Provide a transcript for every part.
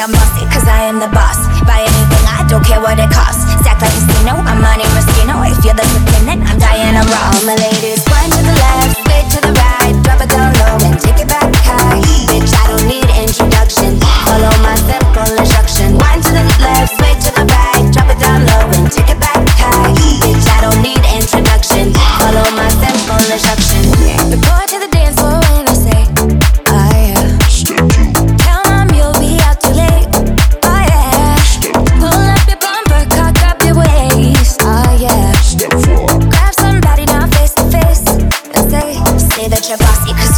I'm bossy, cause I am the boss. Buy anything, I don't care what it costs. Stack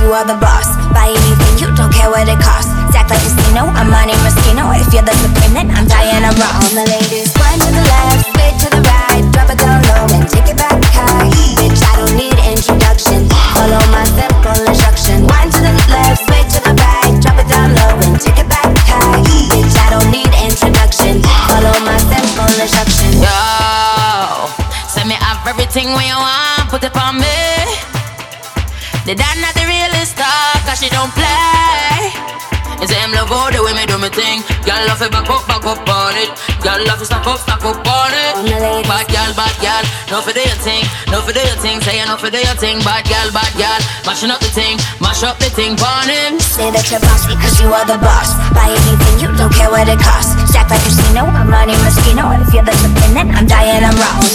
you are the boss. Buy anything, you don't care what it costs. Act like casino, I'm Monte Moschino. If you're the supreme, then I'm Diana Ross. All the ladies, one to the left, straight to the right, drop it down low and take it back high. Bitch, I don't need introduction. Follow my simple instruction. One to the left, straight to the right, drop it down low and take it back high. Bitch, I don't need introduction. Follow my simple instruction. Yo, send me have everything when you want, put it on me. The dad not the realest star, cause she don't play. And say love all the way me do me thing. Girl love it back up, back up on it. Girl love it stack up, stack up on it. On the ladies. Bad girl, bad girl, no for do your thing, no for do your thing. Say no for do your thing. Bad girl, bad girl, mashing up the thing, mash up the thing, on him. Say that you're boss because you are the boss. Buy anything, you don't care what it costs. Act like casino, I'm Monte Moschino. If you're the supreme, then I'm dying, I'm All